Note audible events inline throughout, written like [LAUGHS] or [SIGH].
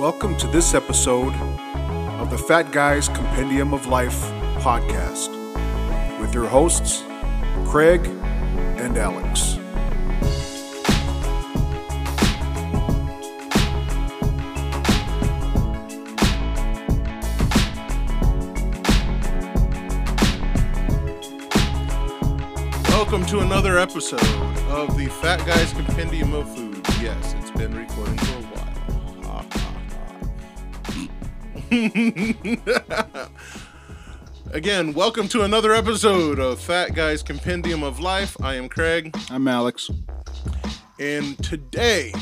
Welcome to this episode of the Fat Guys Compendium of Life podcast with your hosts, Craig and Alex. Welcome to another episode of the Fat Guys Compendium of Food. Yes, it's been recording for [LAUGHS] Again, welcome to another episode of Fat Guys Compendium of Life. I am Craig, I'm Alex. and today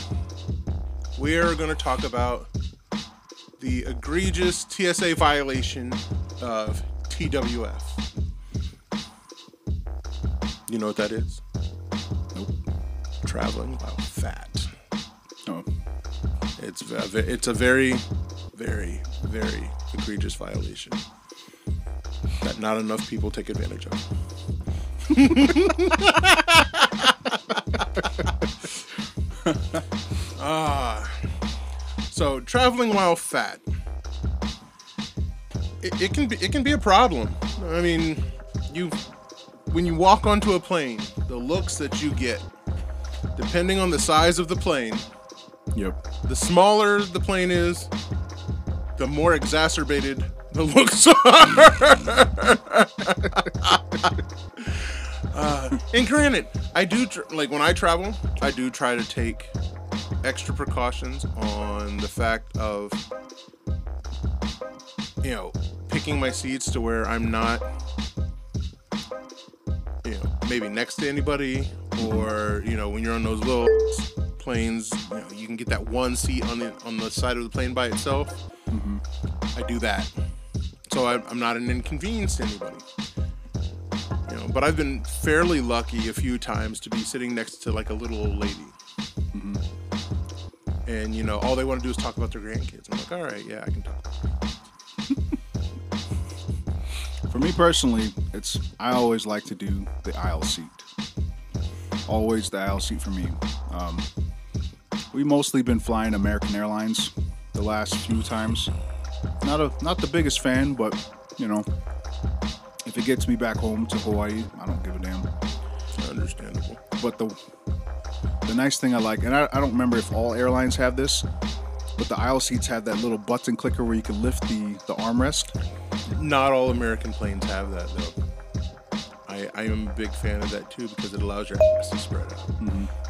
we are going to talk about the egregious TSA violation of TWF. You know what that is? Nope. Traveling while fat. Oh, It's it's a very, very, very egregious violation that not enough people take advantage of. [LAUGHS] ah, so traveling while fat, it, it can be it can be a problem. I mean, you when you walk onto a plane, the looks that you get, depending on the size of the plane, yep. the smaller the plane is, the more exacerbated the looks are. [LAUGHS] uh, and granted, I do tr- like when I travel, I do try to take extra precautions on the fact of you know picking my seats to where I'm not you know maybe next to anybody or you know when you're on those little planes you know you can get that one seat on the on the side of the plane by itself. I do that. So I, i'm not an inconvenience to anybody. You know but i've been fairly lucky a few times to be sitting next to like a little old lady. And you know all they want to do is talk about their grandkids. I'm like all right yeah i can talk. [LAUGHS] For me personally, it's I always like to do the aisle seat. Always the aisle seat for me. Um, we mostly been flying American Airlines the last few times. Not a not the biggest fan, but you know, if it gets me back home to Hawaii, I don't give a damn. understandable But the the nice thing I like, and I, I don't remember if all airlines have this, but the aisle seats have that little button clicker where you can lift the the armrest. Not all American planes have that though. I, I am a big fan of that too because it allows your ass to spread out. Mm-hmm.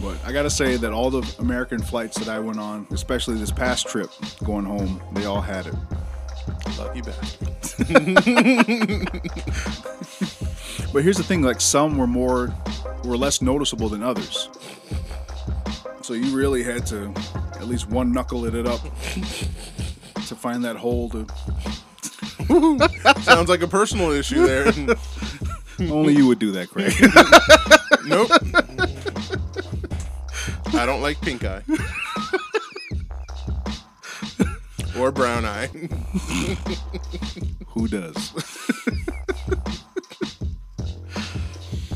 But I gotta say that all the American flights that I went on, especially this past trip going home, they all had it. Lucky bastard. But here's the thing: like some were more, were less noticeable than others. So you really had to at least one knuckle it up to find that hole. To [LAUGHS] Sounds like a personal issue there. [LAUGHS] only you would do that, Craig. [LAUGHS] nope. I don't like pink eye. or brown eye. Who does?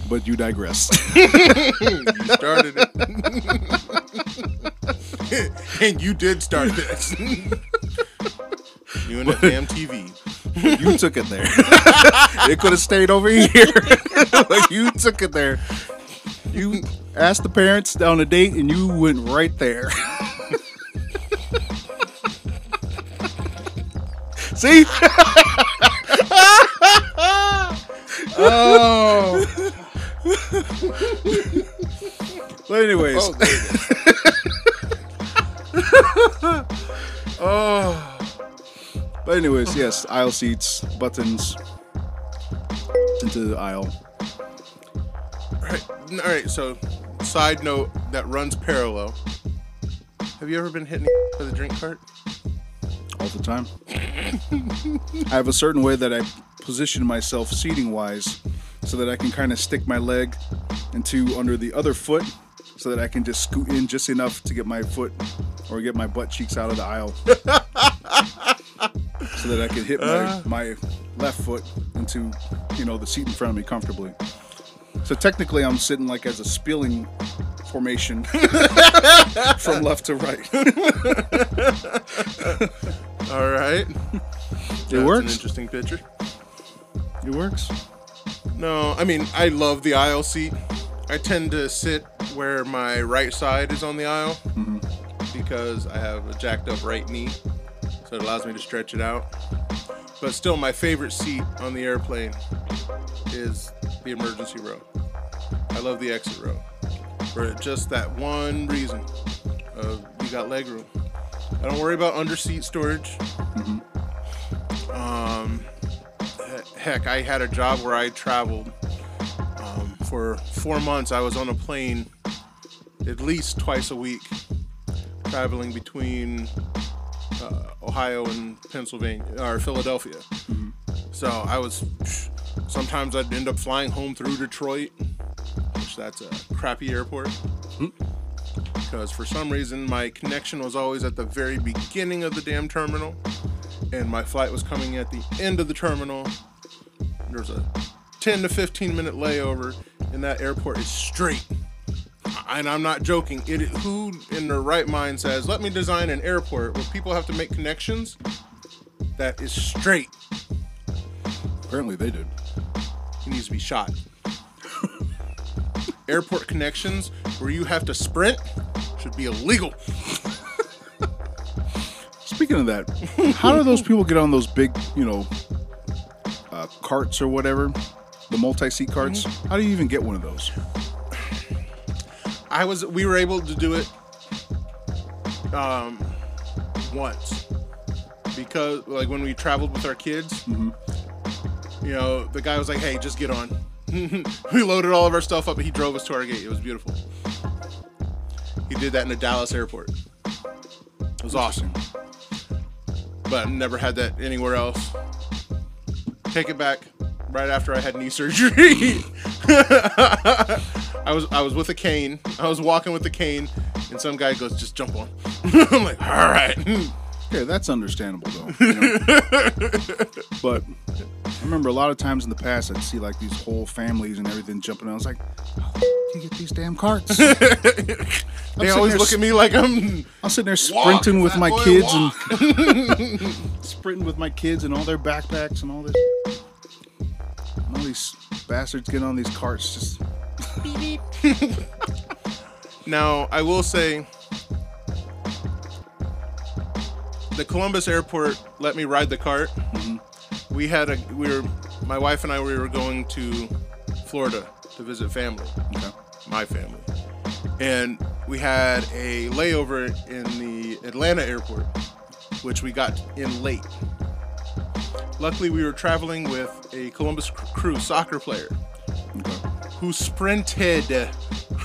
but you digress. You started it. and you did start this. you and the damn TV. You took it there. [LAUGHS] it could have stayed over here. [LAUGHS] but you took it there. You asked the parents on a date and you went right there. [LAUGHS] See? oh. but anyways, Oh, Oh. But anyways, yes, aisle seats, buttons into the aisle. All right, all right. So, side note that runs parallel. Have you ever been hitting [LAUGHS] with a drink cart? all the time. [LAUGHS] I have a certain way that I position myself seating wise so that I can kind of stick my leg into under the other foot so that I can just scoot in just enough to get my foot or get my butt cheeks out of the aisle. [LAUGHS] so that I can hit my, uh. my left foot into, you know, the seat in front of me comfortably. So technically, I'm sitting like as a spilling formation [LAUGHS] from left to right. [LAUGHS] All right. It That's An works. interesting picture. It works. No, I mean I love the aisle seat. I tend to sit where my right side is on the aisle mm-hmm. because I have a jacked up right knee, so it allows me to stretch it out. But still, my favorite seat on the airplane is the emergency row. I love the exit row for just that one reason of you got leg room. I don't worry about under seat storage. Um, heck, I had a job where I traveled um, for four months. I was on a plane at least twice a week, traveling between uh, Ohio and Pennsylvania or Philadelphia. So I was sometimes I'd end up flying home through Detroit, which that's a crappy airport. Because for some reason my connection was always at the very beginning of the damn terminal, and my flight was coming at the end of the terminal. There's a 10 to 15 minute layover, and that airport is straight. And I'm not joking. It who in their right mind says, "Let me design an airport where people have to make connections." That is straight. Apparently, they did. He needs to be shot. [LAUGHS] Airport connections where you have to sprint should be illegal. [LAUGHS] Speaking of that, how do those people get on those big, you know, uh, carts or whatever, the multi-seat carts? How do you even get one of those? I was we were able to do it um once. Because like when we traveled with our kids you know the guy was like hey just get on. [LAUGHS] We loaded all of our stuff up and he drove us to our gate. It was beautiful. He did that in the dallas airport. It was awesome. But I never had that anywhere else. Take it back right after i had knee surgery [LAUGHS] I was I was with a cane. I was walking with a cane, and some guy goes, "Just jump on." [LAUGHS] I'm like, "All right." Okay, that's understandable though. you know? [LAUGHS] but I remember a lot of times in the past, I'd see like these whole families and everything jumping. on. I was like, "How the f- do you get these damn carts?" [LAUGHS] They always look at me like I'm. I'm sitting there sprinting with my kids and sprinting with my kids and all their backpacks and all this. And all these bastards get on these carts just. [LAUGHS] Now I will say, the Columbus airport let me ride the cart. Mm-hmm. We had a we were my wife and I we were going to Florida to visit family. Okay. my family. And we had a layover in the Atlanta airport, which we got in late. Luckily, we were traveling with a Columbus Crew soccer player. Who sprinted.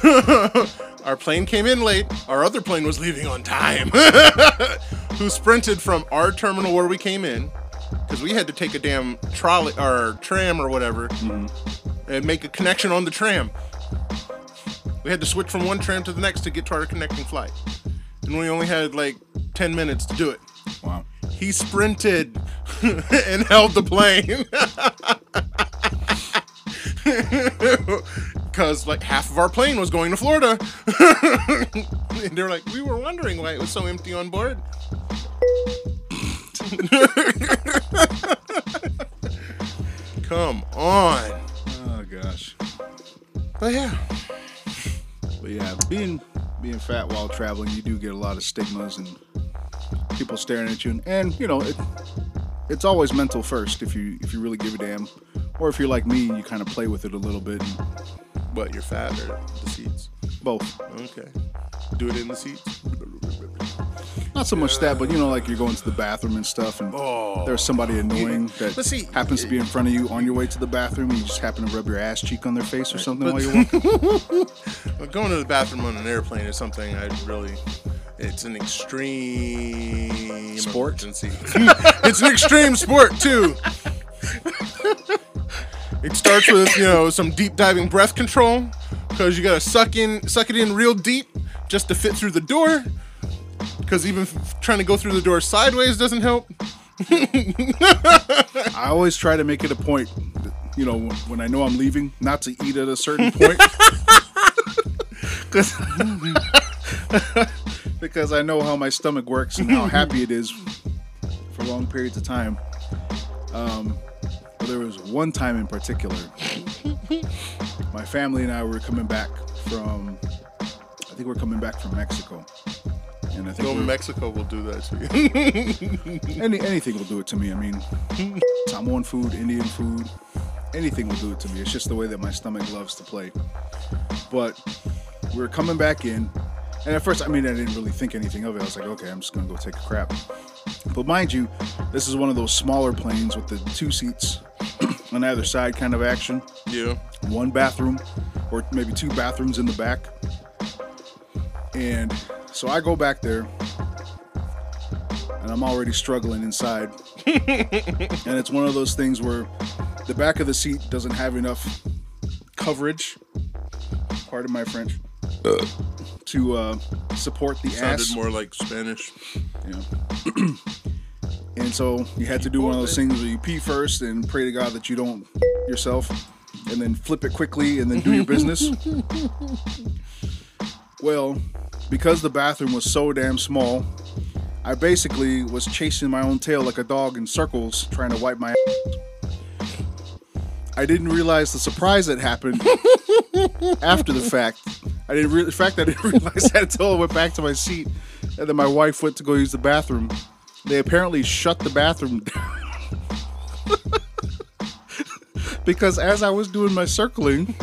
[LAUGHS] our plane came in late. Our other plane was leaving on time. [LAUGHS] who sprinted from our terminal where we came in, because we had to take a damn trolley or tram or whatever, mm-hmm. and make a connection on the tram. We had to switch from one tram to the next to get to our connecting flight. And we only had like 10 minutes to do it. Wow. He sprinted [LAUGHS] and held the plane. [LAUGHS] Because like half of our plane was going to Florida. [LAUGHS] and they were like, we were wondering why it was so empty on board. [LAUGHS] Come on. Oh gosh. But yeah. But yeah, being being fat while traveling, you do get a lot of stigmas and people staring at you, and, and you know it. It's always mental first if you if you really give a damn, or if you're like me, you kind of play with it a little bit. And What, you're fat or the seats? both, Okay. Do it in the seats. not so much that, but you know, like you're going to the bathroom and stuff, and Oh. there's somebody annoying that But see, happens to be in front of you on your way to the bathroom, and you just happen to rub your ass cheek on their face or something while you're walking. [LAUGHS] Going to the bathroom on an airplane is something I really. It's an extreme Sport? [LAUGHS] it's an extreme sport too. [LAUGHS] it starts with you know some deep diving breath control because you gotta suck in, suck it in real deep just to fit through the door. Because even f- trying to go through the door sideways doesn't help. [LAUGHS] I always try to make it a point. you know, when, when I know I'm leaving, not to eat at a certain [LAUGHS] point. [LAUGHS] 'Cause- because I know how my stomach works and how happy it is for long periods of time. Um, but there was one time in particular, my family and I were coming back from, I think we're coming back from Mexico. And I think No, we're- Mexico will do that to you. [LAUGHS] any anything will do it to me. I mean, Samoan food, Indian food, anything will do it to me. It's just the way that my stomach loves to play. But we were coming back in, and at first, I mean, I didn't really think anything of it. I was like, okay, I'm just gonna go take a crap. But mind you, this is one of those smaller planes with the two seats [CLEARS THROAT] on either side kind of action. yeah. One bathroom, or maybe two bathrooms in the back. And so I go back there, and I'm already struggling inside. [LAUGHS] and it's one of those things where the back of the seat doesn't have enough coverage, pardon my French, to uh, support the Sounded ass. more like Spanish. Yeah. [CLEARS THROAT] and so you had to do one of those things where you pee first and pray to God that you don't yourself, and then flip it quickly and then do your business. [LAUGHS] well, because the bathroom was so damn small, I basically was chasing my own tail like a dog in circles trying to wipe my ass. I didn't realize the surprise that happened [LAUGHS] after the fact. I didn't re- the fact I didn't realize that until I went back to my seat, and then my wife went to go use the bathroom. They apparently shut the bathroom [LAUGHS] down because as I was doing my circling,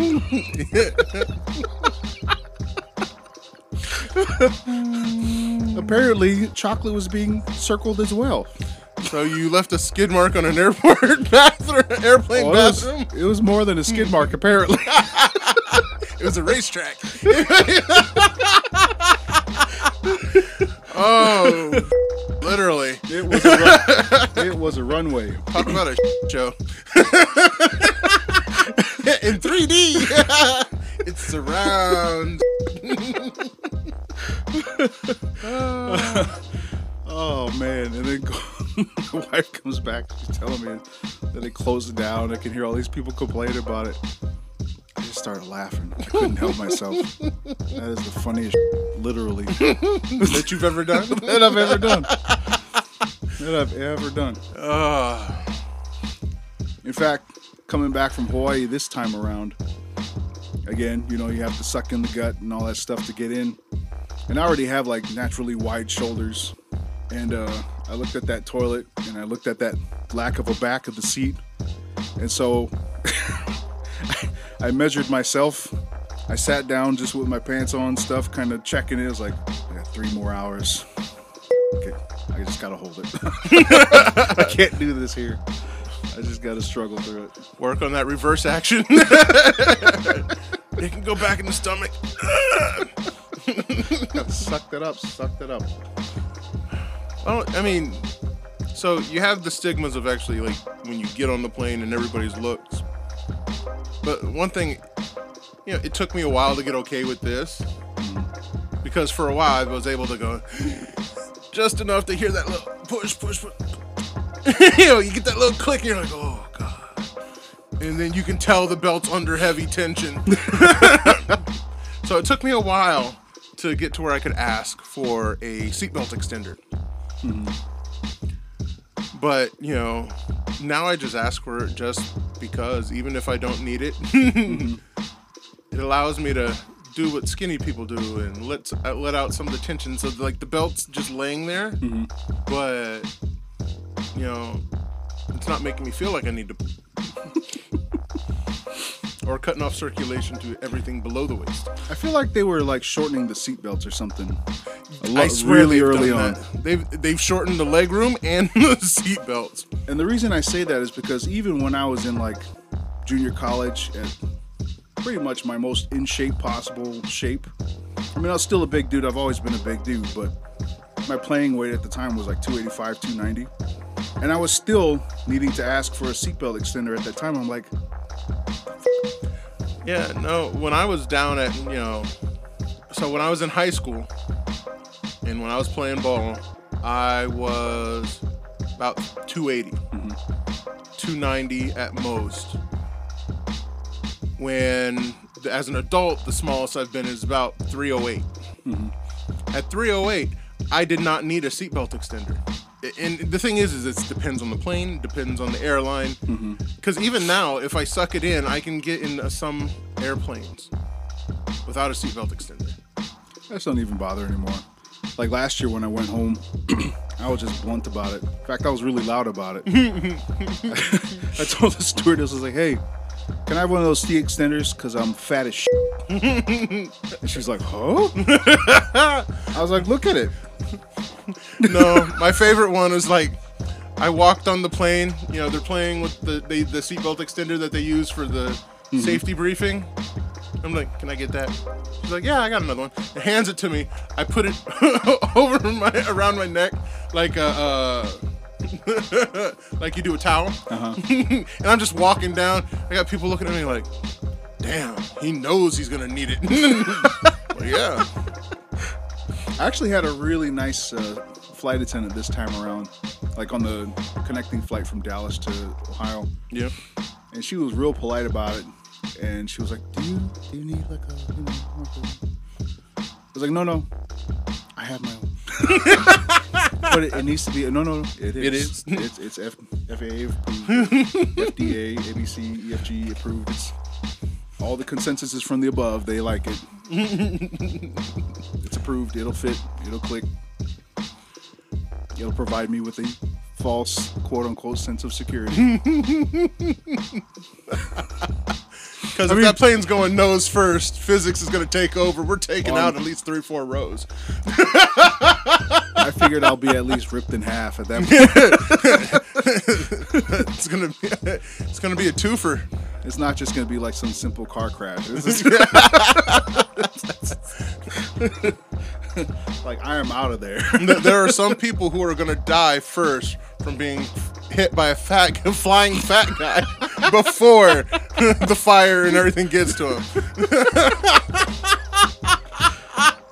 apparently chocolate was being circled as well. So you left a skid mark on an airport [LAUGHS] bathroom, airplane Oh, it, was, bathroom. it was more than a skid mark, apparently. [LAUGHS] It was a racetrack. Oh, literally. It was a, run- [LAUGHS] it was a runway. Talk about a show. [LAUGHS] In 3D. [LAUGHS] it's surround. Oh man! And then the wife comes back. She's telling me that they closed it down. I can hear all these people complaining about it. Started laughing. I couldn't help myself. That is the funniest, [LAUGHS] literally, that you've ever done. [LAUGHS] that I've ever done. That I've ever done. Uh, In fact, coming back from Hawaii this time around, again, you know, you have to suck in the gut and all that stuff to get in. And I already have like naturally wide shoulders. And uh, I looked at that toilet and I looked at that lack of a back of the seat. And so [LAUGHS] I measured myself. I sat down just with my pants on, stuff, kind of checking it. I was like, I got three more hours. Okay, I just gotta hold it. [LAUGHS] I can't do this here. I just gotta struggle through it. work on that reverse action. [LAUGHS] it can go back in the stomach. [LAUGHS] Gotta suck that up, suck that up. Well, I mean, so you have the stigmas of actually like when you get on the plane and everybody's looks. But one thing, you know, it took me a while to get okay with this because for a while I was able to go [GASPS] just enough to hear that little push, push, push. [LAUGHS] you know, you get that little click and you're like, oh god. And then you can tell the belt's under heavy tension. [LAUGHS] so it took me a while to get to where I could ask for a seatbelt extender. Hmm. But, you know, now I just ask for it just because, even if I don't need it, [LAUGHS] it allows me to do what skinny people do and let uh, let out some of the tension. So like the belt's just laying there, but you know, it's not making me feel like I need to. Or cutting off circulation to everything below the waist. I feel like they were like shortening the seatbelts or something. A lot, I swear really early on. that. They've they've shortened the leg room and [LAUGHS] the seat belts. And the reason I say that is because even when I was in like junior college at pretty much my most in shape possible shape, I mean, I was still a big dude. I've always been a big dude, but my playing weight at the time was like 285, 290. And I was still needing to ask for a seatbelt extender at that time. I'm like, Yeah, no. When I was down at you know, so when I was in high school, and when I was playing ball, I was about 280, 290 at most. when, as an adult, the smallest I've been is about 308. Mm-hmm. At 308, I did not need a seatbelt extender. And the thing is, is it depends on the plane, depends on the airline. Mm-hmm. Because even now, if I suck it in, I can get in some airplanes without a seatbelt extender. That don't even bother anymore. Like last year when I went home, [CLEARS THROAT] I was just blunt about it. In fact, I was really loud about it. [LAUGHS] [LAUGHS] I told the stewardess, I was like, hey, can I have one of those seat extenders? Because I'm fat as shit. [LAUGHS] and she's like, huh? I was like, look at it. no, my favorite one is like I walked on the plane. You know, they're playing with the they, the seatbelt extender that they use for the safety briefing. I'm like, can I get that? She's like, yeah, I got another one. And hands it to me. I put it [LAUGHS] over my around my neck like a. Uh, [LAUGHS] like you do a towel, [LAUGHS] and I'm just walking down. I got people looking at me like, "Damn, he knows he's gonna need it." [LAUGHS] well, yeah, I actually had a really nice uh, flight attendant this time around, like on the connecting flight from Dallas to Ohio. yeah. and she was real polite about it. And she was like, "Do you do you need like a you know?" Like a... I was like, "No, no, I have my own." But it, it needs to be no, no, it is. It is. [LAUGHS] It's it's F, FAA approved, FDA, ABC, EFG approved. It's all the consensus is from the above. They like it. it's approved. It'll fit. It'll click. It'll provide me with a false quote unquote sense of security. [LAUGHS] Because if that plane's going nose first, physics is going to take over. We're taking Um, out at least three, four rows. I figured I'll be at least ripped in half at that point. [LAUGHS] It's gonna be, it's gonna be a twofer. It's not just gonna be like some simple car crash. Is [LAUGHS] like I am out of there. [LAUGHS] There are some people who are gonna die first from being hit by a fat, flying fat guy [LAUGHS] before [LAUGHS] the fire and everything gets to him. [LAUGHS]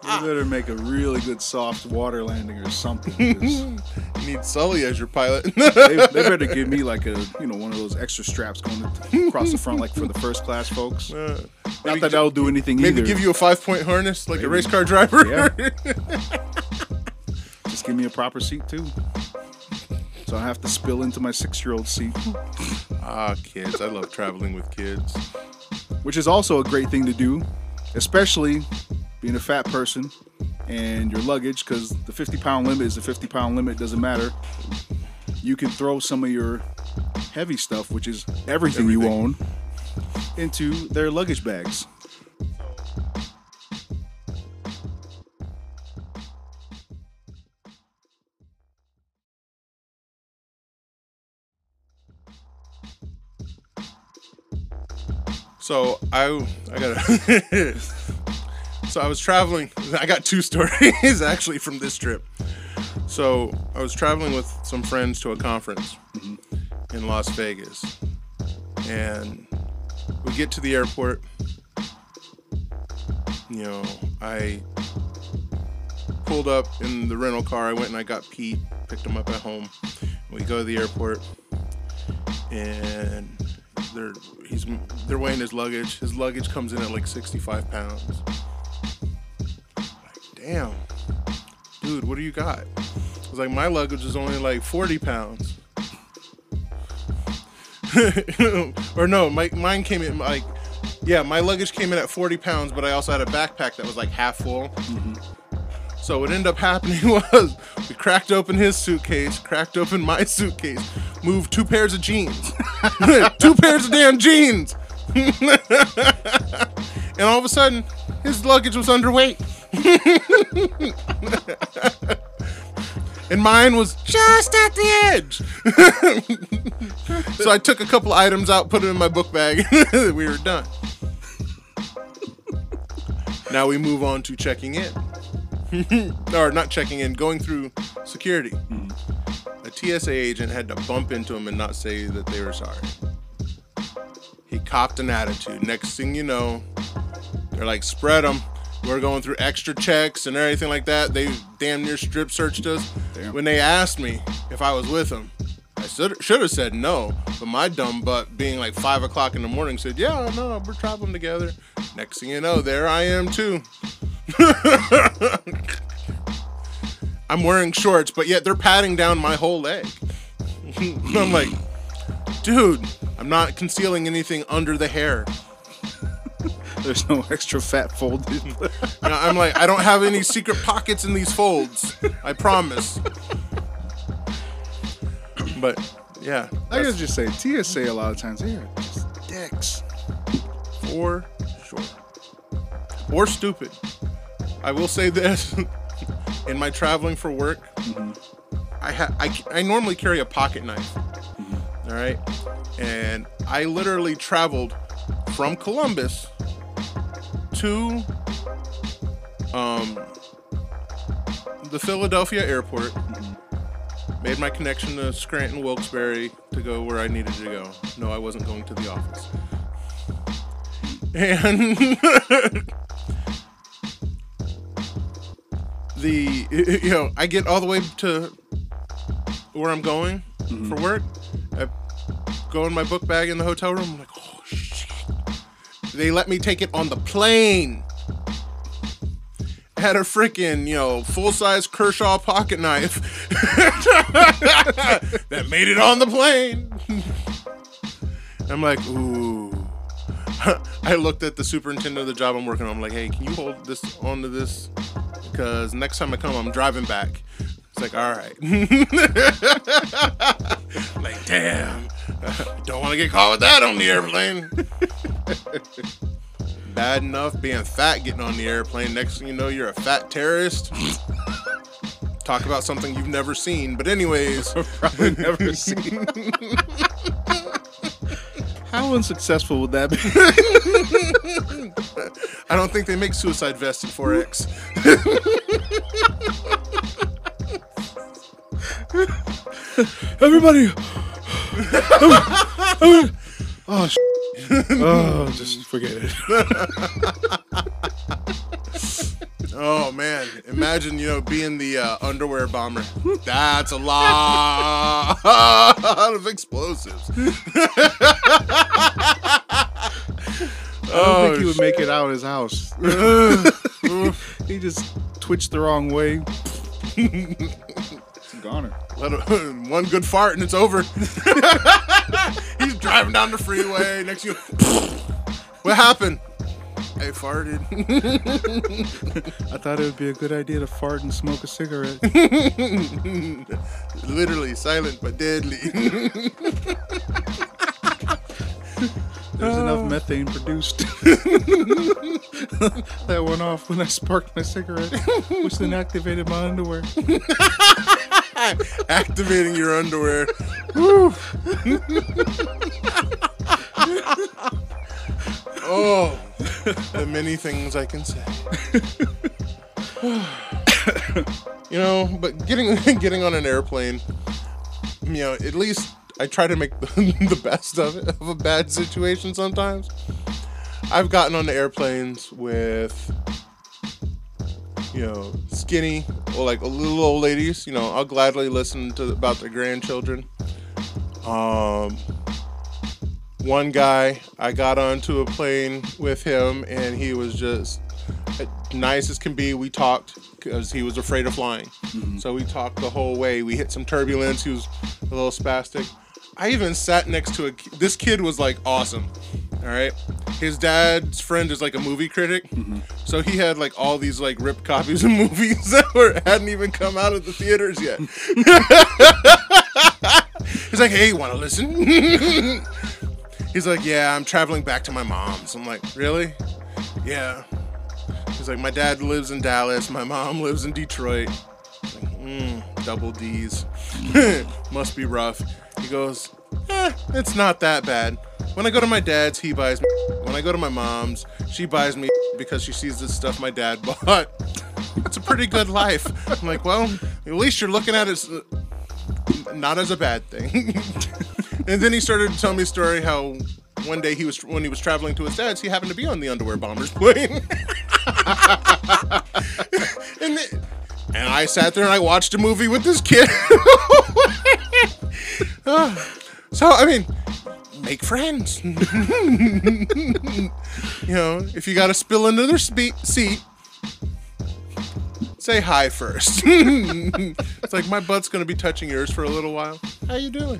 You better make a really good soft water landing or something. 'cause You need Sully as your pilot. They, they better give me like a you know one of those extra straps going across the front, like for the first class folks. Uh, Not that that'll do anything maybe either. give you a five point harness like a race car driver. Yeah. Just give me a proper seat too, so I have to spill into my six-year-old seat. [LAUGHS] ah, kids. I love traveling with kids. which is also a great thing to do, especially being a fat person and your luggage, because the 50 pound limit is a 50 pound limit, doesn't matter. You can throw some of your heavy stuff, which is everything, you own, into their luggage bags. So I I got [LAUGHS] so I was traveling. I got two stories [LAUGHS] actually from this trip. So I was traveling with some friends to a conference in Las Vegas, and we get to the airport. You know, I pulled up in the rental car. I went and I got Pete, picked him up at home. We go to the airport, and they're he's they're weighing his luggage. His luggage comes in at like 65 pounds. Like, damn, dude, what do you got? I was like, my luggage is only like 40 pounds. [LAUGHS] or no, my, mine came in like, yeah, my luggage came in at 40 pounds, but I also had a backpack that was like half full. Mm-hmm. So what ended up happening [LAUGHS] was we cracked open his suitcase, cracked open my suitcase, moved two pairs of jeans, [LAUGHS] two pairs of damn jeans, [LAUGHS] and all of a sudden his luggage was underweight, [LAUGHS] and mine was just at the edge. so I took a couple items out, put them in my book bag, and we were done. Now we move on to checking in or not checking in, going through security. A TSA agent had to bump into him and not say that they were sorry. He copped an attitude. Next thing you know, they're like, spread them. We're going through extra checks and everything like that. They damn near strip searched us. Damn. When they asked me if I was with them, I should have said no, but my dumb butt, being like five o'clock in the morning, said, "Yeah, no, we're traveling together." Next thing you know, there I am too. [LAUGHS] I'm wearing shorts, but yet they're patting down my whole leg. [LAUGHS] I'm like, dude, I'm not concealing anything under the hair. [LAUGHS] There's no extra fat folded. [LAUGHS] I'm like, I don't have any secret pockets in these folds. I promise. But yeah, I gotta just say, TSA a lot of times they are just dicks. for sure. Or stupid. I will say this: in my traveling for work, I, ha- I I normally carry a pocket knife. All right, and I literally traveled from Columbus to um, the Philadelphia airport. Made my connection to Scranton Wilkes-Barre to go where I needed to go. No, I wasn't going to the office. And [LAUGHS] the [LAUGHS] you know, I get all the way to where I'm going mm-hmm. for work. I go in my book bag in the hotel room. I'm like, oh shit. They let me take it on the plane. Had a freaking, you know, full size Kershaw pocket knife [LAUGHS] that made it on the plane. [LAUGHS] I'm like, ooh. I looked at the superintendent of the job I'm working on. I'm like, hey, can you hold this onto this? Because next time I come, I'm driving back. It's like, all right. [LAUGHS] like, damn. Don't want to get caught with that on the airplane. [LAUGHS] Bad enough being fat getting on the airplane. Next thing you know, you're a fat terrorist. Talk about something you've never seen. But, anyways. [LAUGHS] Probably never seen. How unsuccessful would that be? [LAUGHS] I don't think they make suicide vests in 4X. Everybody. [LAUGHS] oh, sh- [LAUGHS] oh, just forget it. Oh imagine you know being the uh, underwear bomber. That's a lot of explosives. [LAUGHS] I don't think he would make it out of his house. [LAUGHS] [LAUGHS] he just twitched the wrong way. Goner. Let a- one good fart and it's over. He's driving down the freeway. Next to you, what happened? I farted. [LAUGHS] I thought it would be a good idea to fart and smoke a cigarette. [LAUGHS] Literally silent but deadly. [LAUGHS] There's enough oh. methane produced. that went off when I sparked my cigarette, which then activated my underwear. Activating your underwear. Oh, the many things I can say. [SIGHS] you know, but getting [LAUGHS] getting on an airplane, you know, at least I try to make the, [LAUGHS] the best of it of a bad situation sometimes. I've gotten on the airplanes with you know, skinny or like little old ladies, you know, I'll gladly listen to about their grandchildren. Um, one guy, I got onto a plane with him, and he was just nice as can be. We talked because he was afraid of flying, mm-hmm. so we talked the whole way. We hit some turbulence. He was a little spastic. I even sat next to a. This kid was like awesome. All right, his dad's friend is like a movie critic, mm-hmm. so he had like all these like ripped copies of [LAUGHS] movies that were hadn't even come out of the theaters yet. [LAUGHS] He's like, "Hey, want to listen?" [LAUGHS] He's like, "Yeah, I'm traveling back to my mom's." I'm like, "Really?" Yeah. He's like, "My dad lives in Dallas. My mom [LAUGHS] lives in Detroit." Like, mm, double D's. [LAUGHS] Must be rough. He goes, eh, it's not that bad. When I go to my dad's, he buys me. [LAUGHS] When I go to my mom's, she buys me because she sees the stuff my dad bought. It's a pretty good life. I'm like, well, at least you're looking at it s- not as a bad thing. And then he started to tell me a story how one day he was when he was traveling to his dad's, he happened to be on the underwear bombers plane. [LAUGHS] and, the- and I sat there and I watched a movie with this kid. [LAUGHS] Ah, so I mean, make friends. [LAUGHS] you know, if you got to spill another spe- seat, say hi first. [LAUGHS] it's like my butt's gonna be touching yours for a little while. How you doing?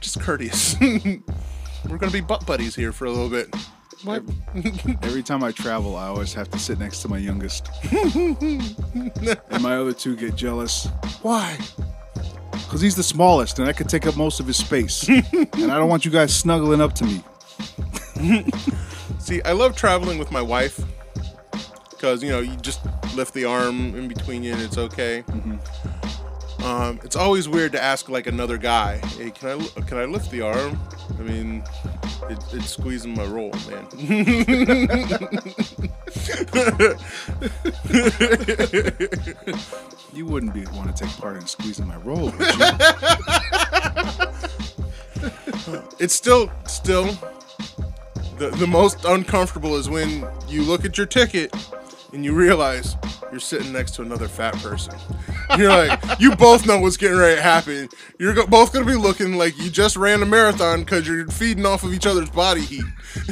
Just courteous. We're gonna be butt buddies here for a little bit. What? [LAUGHS] Every time I travel, I always have to sit next to my youngest. [LAUGHS] and my other two get jealous. Why? Because he's the smallest and I could take up most of his space. and I don't want you guys snuggling up to me. See, I love traveling with my wife because you know you just lift the arm in between you and it's okay. Um, it's always weird to ask like another guy, "Hey, can I can I lift the arm?" I mean, it, it's squeezing my roll, man. [LAUGHS] You wouldn't be want to take part in squeezing my roll, would you? [LAUGHS] it's still still the the most uncomfortable is when you look at your ticket and you realize you're sitting next to another fat person. You're like, you both know what's getting ready to happen. You're go- both gonna be looking like you just ran a marathon because you're feeding off of each other's body heat. [LAUGHS]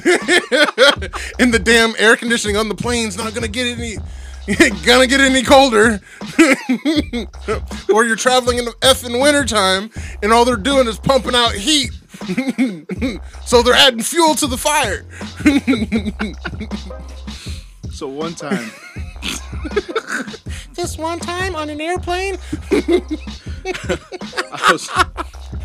and the damn air conditioning on the plane's not gonna get any. [LAUGHS] gonna get any colder [LAUGHS] or you're traveling in the effing wintertime and all they're doing is pumping out heat [LAUGHS] so they're adding fuel to the fire [LAUGHS] so one time, [LAUGHS] this one time on an airplane I was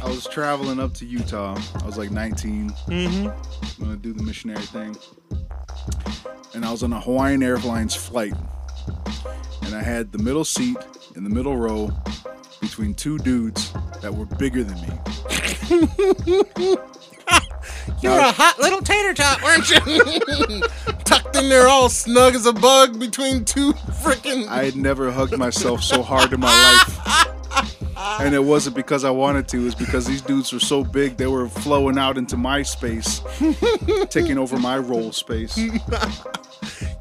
I was traveling up to Utah. I was like 19. Mm-hmm. Gonna do the missionary thing. And I was on a Hawaiian Airlines flight. And I had the middle seat in the middle row between two dudes that were bigger than me. [LAUGHS] you're a hot little tater tot weren't you [LAUGHS] tucked in there all snug as a bug between two [LAUGHS] freaking I had never hugged myself so hard in my life. And it wasn't because I wanted to, it was because these dudes were so big they were flowing out into my space, taking over my role space.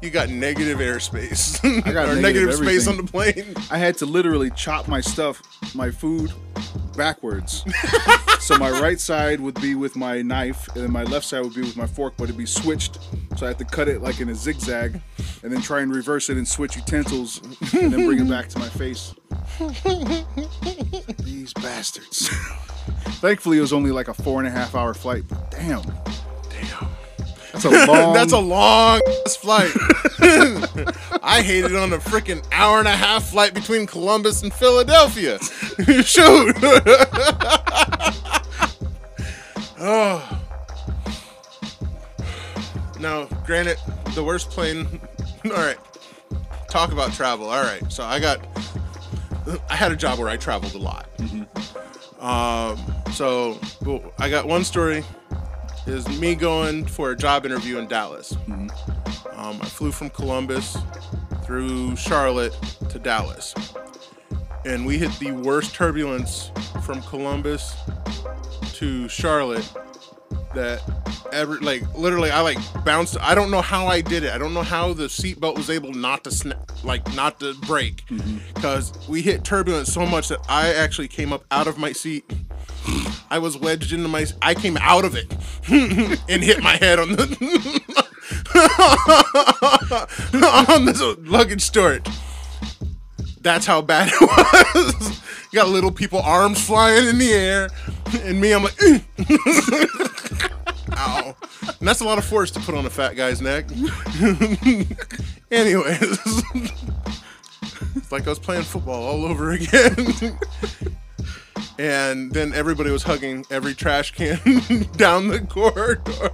You got negative airspace [LAUGHS] I got or negative negative space on the plane [LAUGHS] I had to literally chop my stuff, my food, backwards. [LAUGHS] so my right side would be with my knife, and then my left side would be with my fork, but it'd be switched. So I had to cut it like in a zigzag, and then try and reverse it and switch utensils, and then bring it back to my face. These bastards. Thankfully, it was only like a four and a half hour flight, but damn. damn That's a [LAUGHS] long. That's a long flight. [LAUGHS] I hated on a freaking hour and a half flight between Columbus and Philadelphia. [LAUGHS] Shoot. oh. Now, granted, the worst plane. All right. Talk about travel. All right. So I got. I had a job where I traveled a lot. Um, so I got one story is me going for a job interview in Dallas. Um, I flew from Columbus through Charlotte to Dallas, and we hit the worst turbulence from Columbus to Charlotte that ever like literally I like bounced. I don't know how I did it. I don't know how the seatbelt was able not to snap, like not to break, mm-hmm. because we hit turbulence so much that I actually came up out of my seat. I was wedged into my. I came out of it [LAUGHS] and hit my head on the [LAUGHS] on this luggage storage. That's how bad it [LAUGHS] was. you got little people arms flying in the air, and me, I'm like, ow. And that's a lot of force to put on a fat guy's neck. [LAUGHS] Anyways, it's like I was playing football all over again. and then everybody was hugging every trash can [LAUGHS] down the corridor.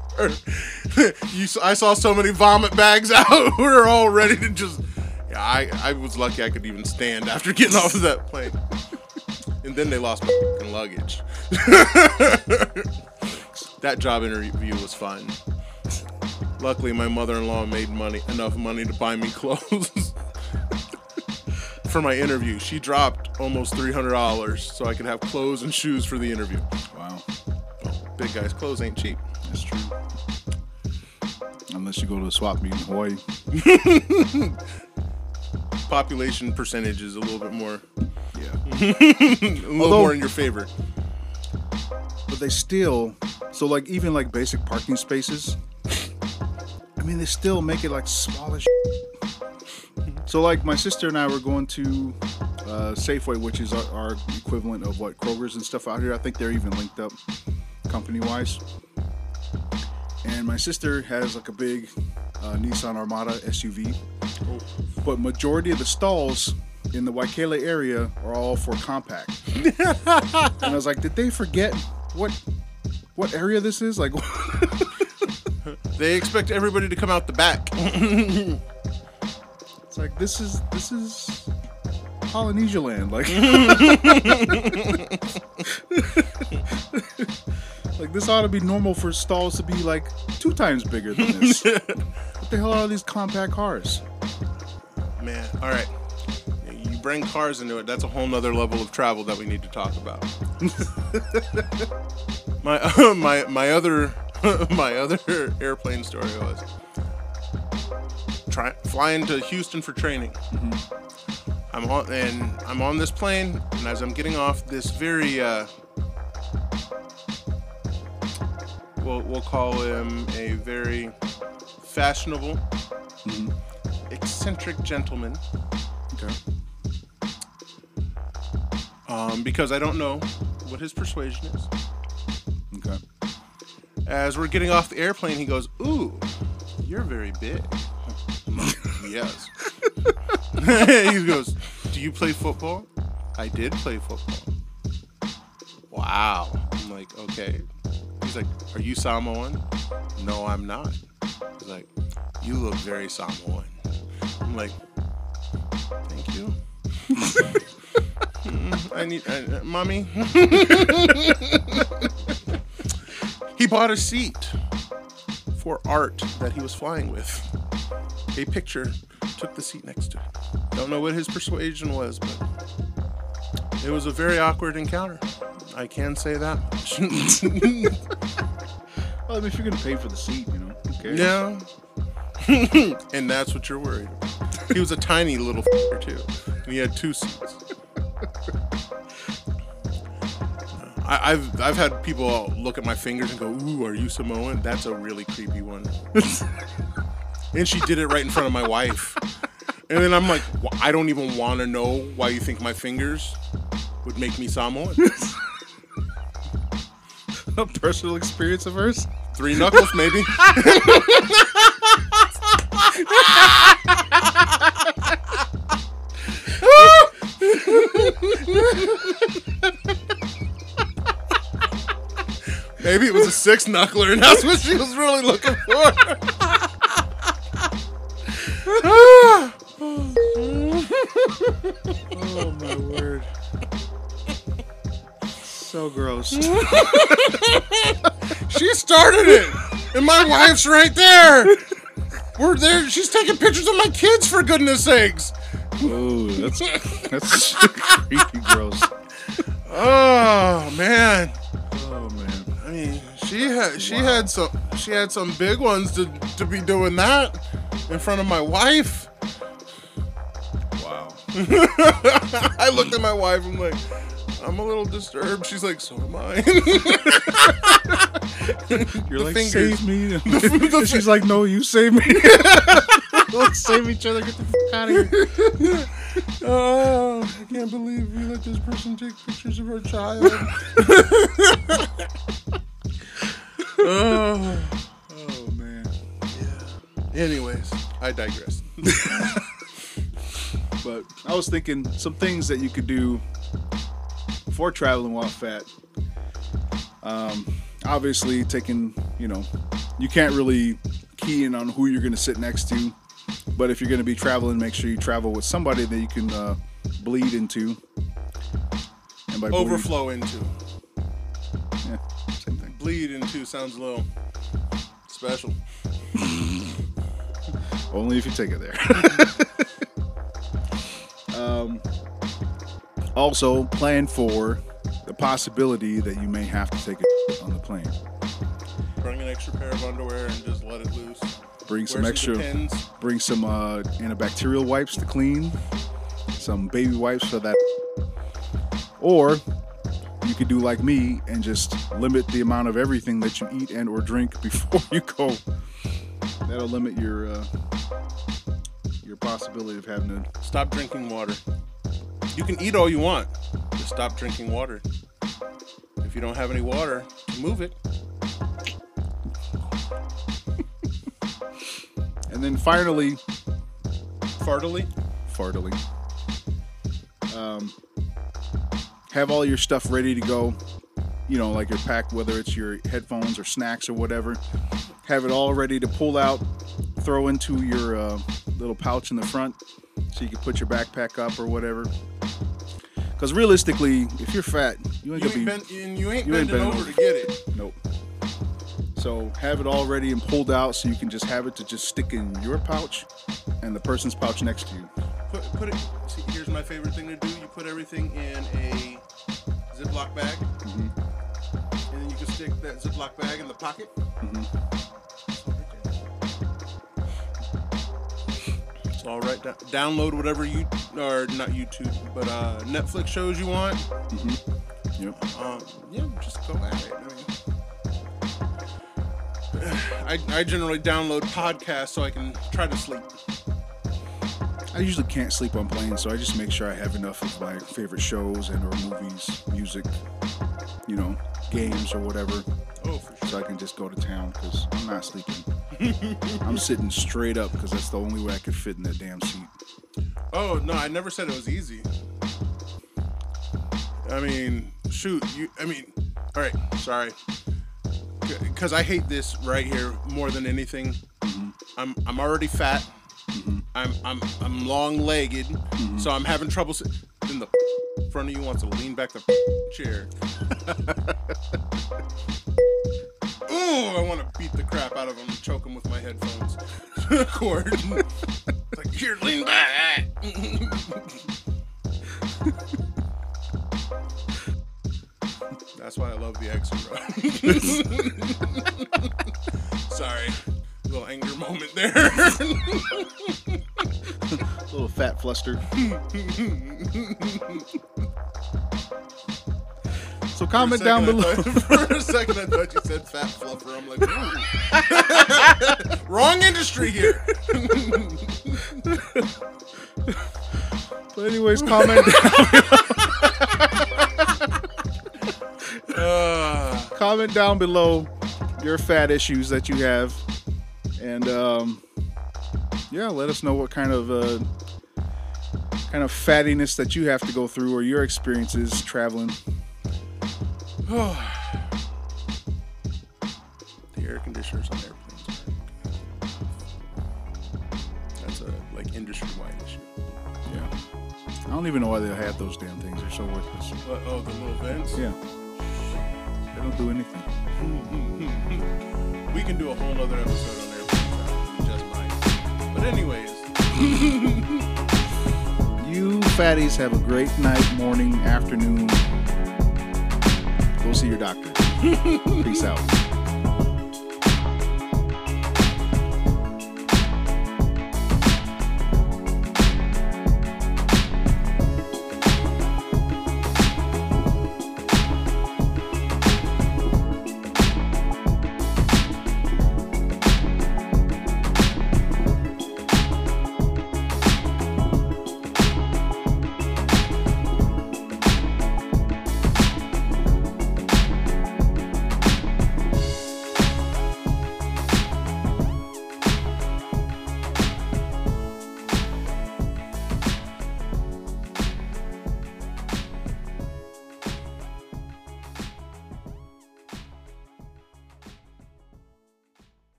you, I saw so many vomit bags [LAUGHS] out. we were all ready to just. Yeah, I, I was lucky I could even stand after getting off of that plane. And then they lost my luggage. That job interview was fun. Luckily, my mother-in-law made money enough money to buy me [LAUGHS] clothes for my interview. She dropped almost three hundred dollars so I could have clothes and shoes for the interview. Wow, oh, Big guys' clothes ain't cheap. that's true. Unless you go to a swap meet in Hawaii. [LAUGHS] population percentage is a little bit more, Yeah. [LAUGHS] a little Although- more in your favor. but they still so like even like basic parking spaces i mean they still make it like small as so like my sister and i were going to uh, safeway which is our, our equivalent of what kroger's and stuff out here. I think they're even linked up company wise and my sister has like a big uh, nissan armada suv but majority of the stalls in the waikele area are all for compact [LAUGHS] and i was like did they forget what what area this is like [LAUGHS] They expect everybody to come out the back. [LAUGHS] it's like this is this is polynesia land like [LAUGHS] like this ought to be normal for stalls to be like two times bigger than this what the hell are these compact cars Man, all right. Bring cars into it. That's a whole nother level of travel that we need to talk about. [LAUGHS] my [LAUGHS] my my other [LAUGHS] my other airplane story was try, flying to Houston for training. I'm on and I'm on this plane, and as I'm getting off, this very uh, we'll we'll call him a very fashionable, eccentric gentleman. okay um, because I don't know what his persuasion is. okay As we're getting off the airplane, he goes, "Ooh, you're very big." [LAUGHS] Yes. [LAUGHS] he goes, "Do you play football?" I did play football. Wow. I'm like, okay. He's like, "Are you Samoan?" No, I'm not. He's like, "You look very Samoan." I'm like, "Thank you." [LAUGHS] I need, I, uh, mommy. [LAUGHS] he bought a seat for art that he was flying with. A picture took the seat next to it. Don't know what his persuasion was, but it was a very awkward encounter. I can say that [LAUGHS] well, I mean, if you're gonna pay for the seat you know who cares? yeah. [LAUGHS] and that's what you're worried about. He was a tiny little too. And he had two seats. I, I've I've had people look at my fingers and go, "Ooh, are you Samoan?" That's a really creepy one. [LAUGHS] and she did it right in front of my wife. And then I'm like, "Wh- I don't even want to know why you think my fingers would make me Samoan. [LAUGHS] a personal experience of hers Three knuckles, maybe. [LAUGHS] Maybe it was a six knuckler, and that's what she was really looking for. oh my word so gross She started it, and my wife's right there. We're there. She's taking pictures of my kids, for goodness sakes. oh that's that's [LAUGHS] creepy gross Oh man. She had she had some she had some big ones to to be doing that in front of my wife. wow [LAUGHS] I looked at my wife. I'm like, I'm a little disturbed. She's like, so am I. [LAUGHS] You're The like, fingers. save me. [LAUGHS] And she's like, no, you save me. Let's save each other. Get the f- out of here. oh, I can't believe we let this person take pictures of our child. Oh. Oh, man. Anyways, I digress. [LAUGHS] But I was thinking some things that you could do before traveling while fat. Um, obviously, taking, you know, you can't really key in on who you're going to sit next to. But if you're going to be traveling, make sure you travel with somebody that you can uh, bleed into. And by Overflow into. Yeah, same thing. Bleed into sounds a little special. [LAUGHS] Only if you take it there. [LAUGHS] um, also, plan for the possibility that you may have to take a [LAUGHS] on the plane. Bring an extra pair of underwear and just let it loose. Bring some extra. Depends. Bring some uh, antibacterial wipes to clean. some baby wipes for that. Or you could do like me and just limit the amount of everything that you eat and or drink [LAUGHS] before you go. That'll limit your uh, your possibility of having to. Stop drinking water. You can eat all you want. Just stop drinking water. If you don't have any water, move it. [LAUGHS] And then finally, Fartily. fartily, um, have all your stuff ready to go. You know, like your pack, whether it's your headphones or snacks or whatever. Have it all ready to pull out, throw into your uh, little pouch in the front, so you can put your backpack up or whatever. Because realistically, if you're fat, you ain't You gonna be. bend, you ain't you bending bending over over. to get it. Nope. So have it all ready and pulled out so you can just have it to just stick in your pouch and the person's pouch next to you. Put, put it. See, here's my favorite thing to do. You put everything in a Ziploc bag, Mm-hmm. and then you can stick that Ziploc bag in the pocket. It's all right. Download whatever you or not YouTube, but uh, Netflix shows you want. Yep. Um, yeah, just go at it. I, mean, [SIGHS] I, I generally download podcasts so I can try to sleep. I usually can't sleep on planes, so I just make sure I have enough of my favorite shows and or movies, music, you know, games or whatever, Oh, for sure. so I can just go to town because I'm not sleeping. [LAUGHS] I'm sitting straight up because that's the only way I could fit in that damn seat. Oh no, I never said it was easy. I mean, shoot, you. I mean, all right, sorry, because I hate this right here more than anything. Mm-hmm. I'm I'm already fat. Mm-hmm. I'm I'm I'm long legged, mm-hmm. so I'm having trouble. Sit- then the in front of you wants to lean back the chair. [LAUGHS] Ooh, I want to beat the crap out of him, and choke him with my headphones [LAUGHS] cord. [LAUGHS] like here, lean back. That's why I love the row. Sorry, little anger moment there. Little fat fluster. [LAUGHS] so comment down below. thought- [LAUGHS] for a second, I thought you said fat fluffer. I'm like, [LAUGHS] wrong industry here. But anyways, comment Uh, comment down below your fat issues that you have, and um, yeah, let us know what kind of uh, kind of fattiness that you have to go through or your experiences traveling. [SIGHS] the air conditioners on airplanes. That's a like industry-wide issue. Yeah, I don't even know why they have those damn things. They're so worthless. What, oh, the little vents. Yeah, they don't do anything. [LAUGHS] We can do a whole other episode on airplane travel. Just might. But anyways, [LAUGHS] fatties have a great night, morning, afternoon. Go see your doctor. [LAUGHS] Peace out.